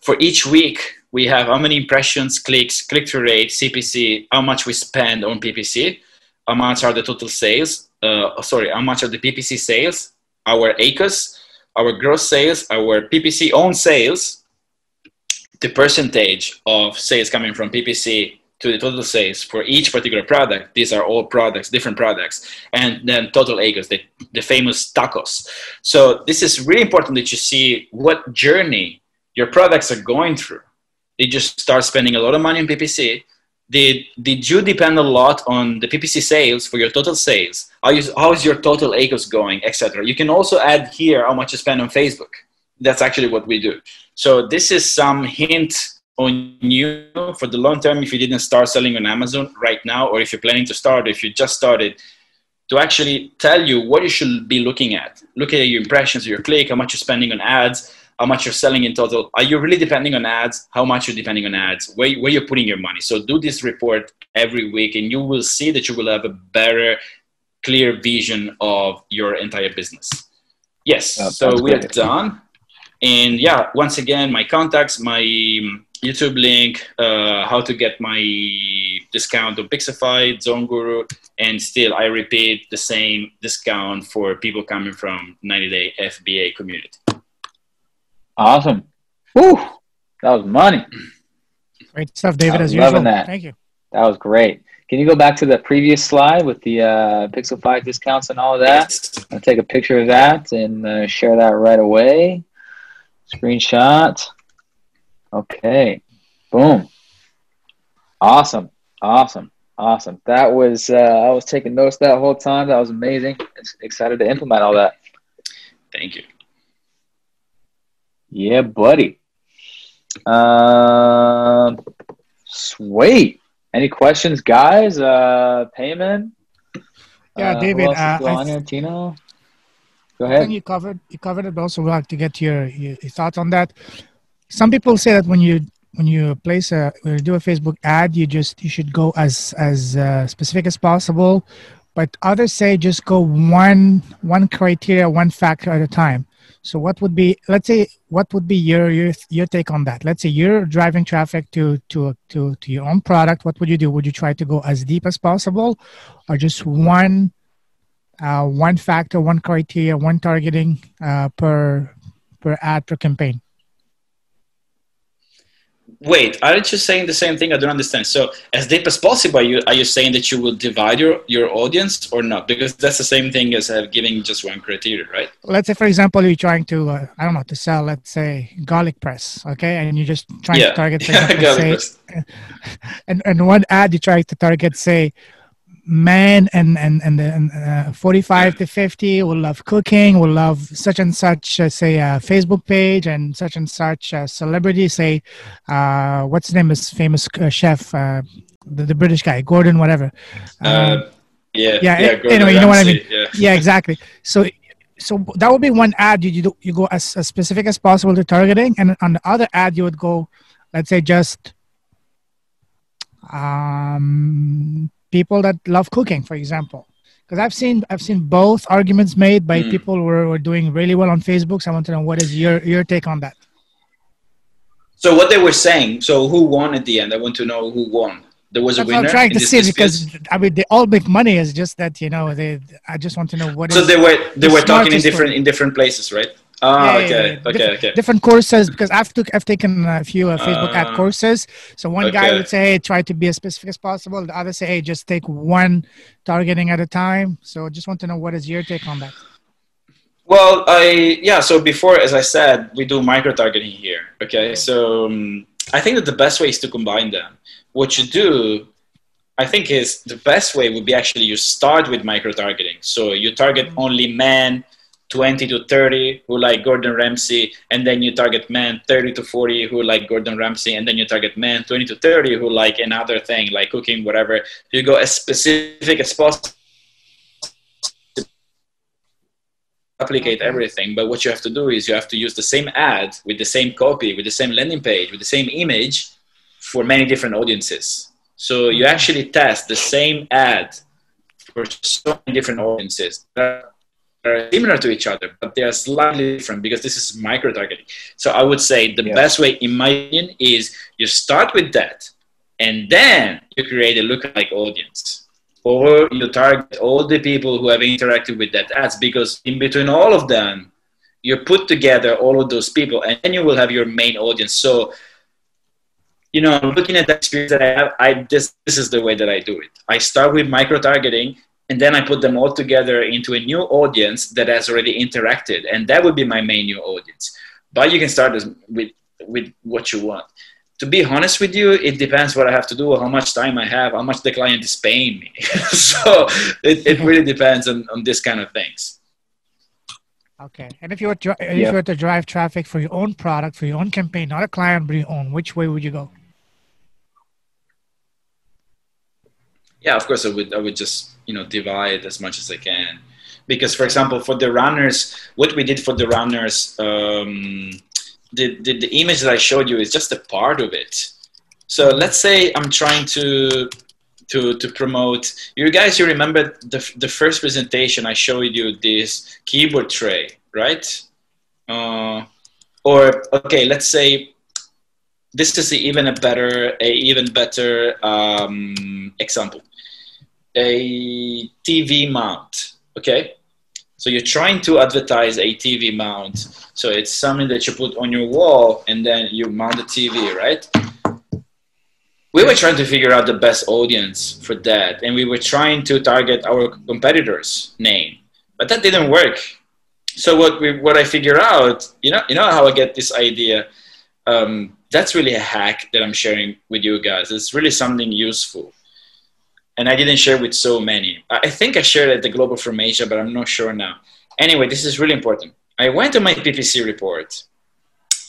for each week, we have how many impressions, clicks, click through rate, CPC, how much we spend on PPC, how much are the total sales, uh, sorry, how much are the PPC sales, our ACOS, our gross sales, our PPC own sales, the percentage of sales coming from PPC to the total sales for each particular product. These are all products, different products, and then total ACOS, the, the famous TACOS. So this is really important that you see what journey your products are going through. Did you start spending a lot of money on PPC? Did, did you depend a lot on the PPC sales for your total sales? How is, how is your total ACOS going, etc. You can also add here how much you spend on Facebook. That's actually what we do. So this is some hint on you for the long term if you didn't start selling on Amazon right now, or if you're planning to start, if you just started, to actually tell you what you should be looking at. Look at your impressions, your click, how much you're spending on ads, how much you're selling in total. Are you really depending on ads? How much you're depending on ads? Where, where you're putting your money? So do this report every week, and you will see that you will have a better, clear vision of your entire business. Yes, so we're done. And yeah, once again, my contacts, my YouTube link, uh, how to get my discount on Pixelfy, ZonGuru, and still I repeat the same discount for people coming from 90 Day FBA community. Awesome. Whew, that was money. Great stuff, David, as usual. That. Thank you. That was great. Can you go back to the previous slide with the uh, Pixelfy discounts and all of that? I'll take a picture of that and uh, share that right away. Screenshot. Okay. Boom. Awesome, awesome, awesome. That was uh, I was taking notes that whole time. That was amazing. Excited to implement all that. Thank you. Yeah, buddy. Um, sweet. Any questions, guys? Uh, payment. Yeah, Uh, David, Who else is uh, still on here? Tino. Go I ahead. think you covered you covered it. but Also, we'd like to get your, your your thoughts on that. Some people say that when you when you place a when you do a Facebook ad, you just you should go as as uh, specific as possible. But others say just go one one criteria, one factor at a time. So what would be let's say what would be your your your take on that? Let's say you're driving traffic to to to to your own product. What would you do? Would you try to go as deep as possible, or just one uh, one factor, one criteria, one targeting uh, per per ad per campaign. Wait, aren't you saying the same thing? I don't understand. So, as deep as possible, are you are you saying that you will divide your, your audience or not? Because that's the same thing as uh, giving just one criteria, right? Let's say, for example, you're trying to uh, I don't know to sell, let's say, garlic press, okay, and you're just trying yeah, to target, for example, say, and and one ad you try to target, say, men and and and, and uh, 45 to 50 will love cooking, will love such and such, uh, say, a Facebook page, and such and such uh, celebrity, say, uh, what's his name is famous uh, chef, uh, the, the British guy, Gordon, whatever. Um, Uh, yeah, yeah, yeah. Gordon anyway, you know what I mean. Yeah. yeah exactly so so that would be one ad you you, do, you go as, as specific as possible to targeting and on the other ad you would go let's say just um people that love cooking for example because i've seen i've seen both arguments made by Mm. people who are, doing really well on facebook so i want to know what is your your take on that So what they were saying. So who won at the end? I want to know who won. There was a that's what winner. i'm trying to see dispute? because i mean they all make money it's just that you know they i just want to know what so they were they the were talking in different one. in different places, right? Ah, okay, okay, Different- okay. different courses because I've took I've taken a few uh, Facebook ad Ah. courses. So one guy would say, "Hey, try to be as specific as possible." The other say, "Hey, just take one targeting at a time." So I just want to know what is your take on that? Well, I yeah. So before, as I said, we do micro targeting here. Okay, so um, I think that the best way is to combine them. What you do, I think, is the best way would be actually you start with micro targeting. So you target only men. 20 to 30 who like Gordon Ramsay, and then you target men 30 to 40 who like Gordon Ramsay, and then you target men 20 to 30 who like another thing like cooking, whatever. You go as specific as possible replicate Okay. everything but what you have to do is you have to use the same ad with the same copy with the same landing page with the same image for many different audiences so you mm-hmm. actually test the same ad for so many different audiences that are similar to each other but they are slightly different because this is micro targeting so i would say the Yeah. best way in my opinion is you start with that and then you create a lookalike audience. Or you target all the people who have interacted with that ads because in between all of them you put together all of those people and then you will have your main audience. So you know looking at the experience that i have i this this is the way that i do it. I start with micro targeting and then i put them all together into a new audience that has already interacted and that would be my main new audience but you can start with with what you want to be honest with you, it depends what I have to do, how much time I have, how much the client is paying me. so it, it really depends on, on this kind of things. Okay. And if you were to, if Yeah. you were to drive traffic for your own product, for your own campaign, not a client but your own, which way would you go? Yeah, of course, I would, I would just, you know, divide as much as I can. Because, for example, for the runners, what we did for the runners, um, the, the, the image that I showed you is just a part of it. So let's say I'm trying to to to promote you guys. You remember the the first presentation I showed you this keyboard tray, right? Uh, or okay, let's say this is even a better a even better um, example. A TV mount, okay? So you're trying to advertise a TV mount. So it's something that you put on your wall and then you mount the TV, right? We were trying to figure out the best audience for that, and we were trying to target our competitors' name, but that didn't work. So what we what I figure out, you know, you know how I get this idea. Um, that's really a hack that I'm sharing with you guys. It's really something useful. And I didn't share with so many. I think I shared at the Global from Asia, but I'm not sure now. Anyway, this is really important. I went to my PPC report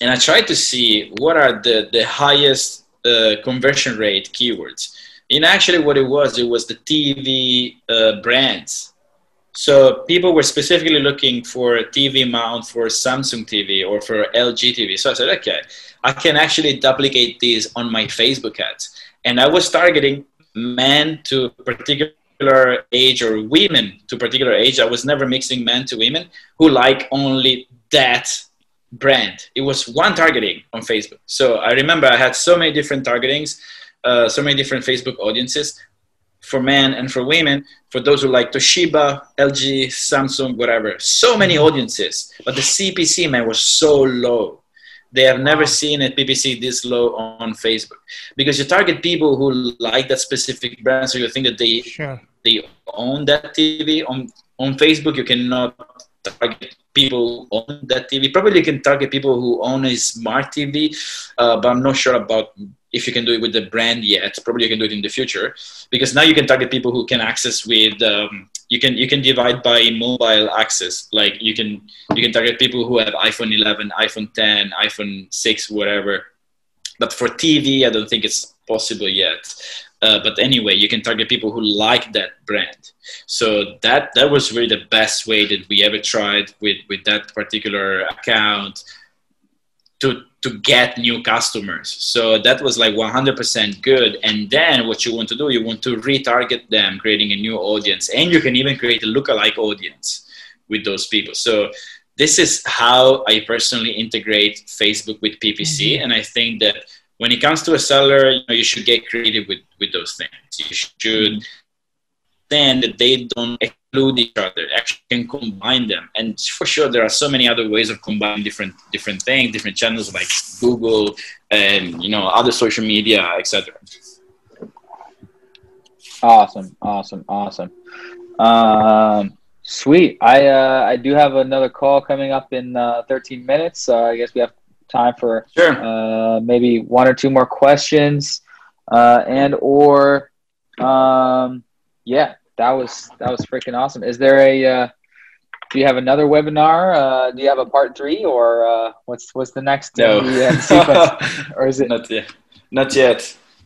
and I tried to see what are the, the highest uh, conversion rate keywords. And actually, what it was, it was the TV uh, brands. So people were specifically looking for a TV mount for Samsung TV or for LG TV. So I said, okay, I can actually duplicate these on my Facebook ads. And I was targeting men to particular age or women to particular age. I was never mixing men to women who like only that brand. It was one targeting on Facebook. So I remember I had so many different targetings, uh, so many different Facebook audiences for men and for women, for those who like Toshiba, LG, Samsung, whatever. So many audiences, but the CPC man was so low. They have never seen a PPC this low on Facebook because you target people who like that specific brand, so you think that they Sure. they own that TV on on Facebook. You cannot target people who own that TV. Probably you can target people who own a smart TV, uh, but I'm not sure about if you can do it with the brand yet. Probably you can do it in the future because now you can target people who can access with. Um, you can you can divide by mobile access. Like you can you can target people who have iPhone 11, iPhone 10, iPhone 6, whatever. But for TV, I don't think it's possible yet. Uh, but anyway, you can target people who like that brand. So that that was really the best way that we ever tried with with that particular account to to get new customers. So that was like 100% good. And then what you want to do, you want to retarget them, creating a new audience, and you can even create a lookalike audience with those people. So this is how I personally integrate Facebook with PPC, Mhm. and I think that when it comes to a seller, you know, you should get creative with with those things. You should then that they don't exclude each other actually can combine them and for sure there are so many other ways of combining different different things different channels like google and you know other social media etc Awesome, awesome, awesome. Um, sweet. I uh, I do have another call coming up in uh, 13 minutes. Uh, I guess we have time for sure uh, maybe one or two more questions, uh, and or um, yeah, that was that was freaking awesome. Is there a uh, do you have another webinar? Uh, do you have a part three, or uh, what's what's the next no sequence? or is it? not yet not yet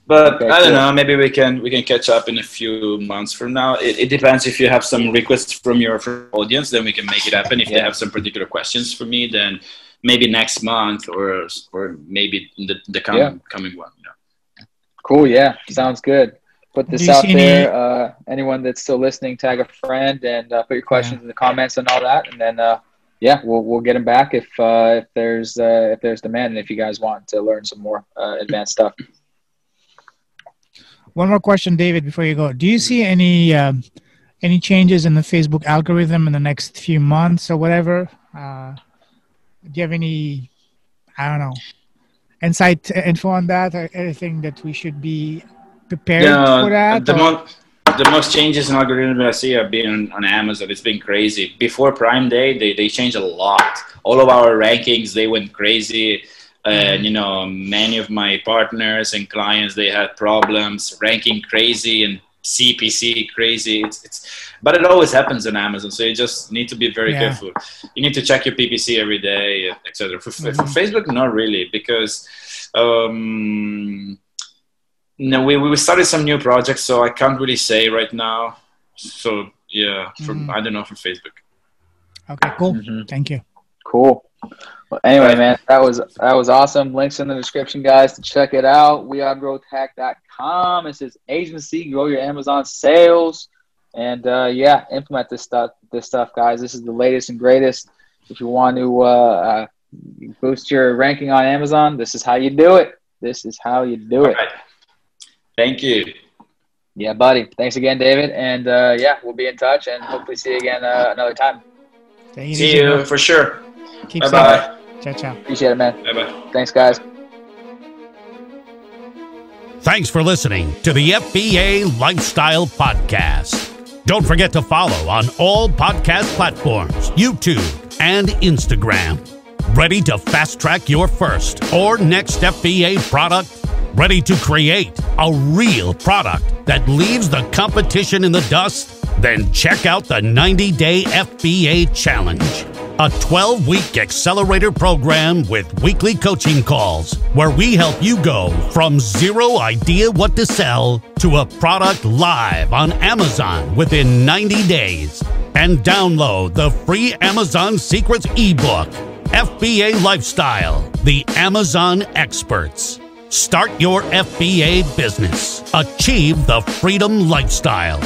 but Okay, i don't cool. know maybe we can we can catch up in a few months from now it, it depends if you have some requests from your audience then we can make it happen if they have some particular questions for me then maybe next month or or maybe the, the coming, Yeah. coming one you know Cool. Yeah, sounds good. Put this out see any- there. Uh, anyone that's still listening, tag a friend and uh, put your questions in the comments and all that, and then uh, yeah, we'll we'll get them back if uh, if there's uh, if there's demand and if you guys want to learn some more uh, advanced stuff. One more question, David, before you go. Do you see any um, any changes in the Facebook algorithm in the next few months or whatever? Uh, do you have any, I don't know, insight info on that or anything that we should be prepared Yeah, for that? the, mo- the most changes in algorithm that I see have been on, on Amazon. It's been crazy. Before Prime Day, they, they changed a lot. All of our rankings, they went crazy. And, you know, many of my partners and clients, they had problems ranking crazy and CPC crazy. It's, it's, but it always happens on Amazon. So you just need to be very Yeah. careful. You need to check your PPC every day, etc. For, for Mhm. Facebook, not really, because um, no, we, we started some new projects, so I can't really say right now. So yeah, for, Mhm. I don't know for Facebook. Okay, cool. Mhm. Thank you. Cool. Well, anyway, man, that was that was awesome. Links in the description, guys, to check it out. WeAreGrowthHack.com. It says agency, grow your Amazon sales, and uh, yeah, implement this stuff. This stuff, guys. This is the latest and greatest. If you want to uh, uh, boost your ranking on Amazon, this is how you do it. This is how you do it. All right. Thank you. Yeah, buddy. Thanks again, David. And uh, yeah, we'll be in touch and hopefully see you again uh, another time. Take it See easy, you bro. for sure. Keep Bye safe. bye. Ciao, ciao. Appreciate it, man. Bye bye. Thanks, guys. Thanks for listening to the FBA Lifestyle Podcast. Don't forget to follow on all podcast platforms, YouTube, and Instagram. Ready to fast track your first or next FBA product? Ready to create a real product that leaves the competition in the dust? Then check out the 90 Day FBA Challenge, a 12 week accelerator program with weekly coaching calls where we help you go from zero idea what to sell to a product live on Amazon within 90 days. And download the free Amazon Secrets ebook, FBA Lifestyle, the Amazon Experts. Start your FBA business. Achieve the freedom lifestyle.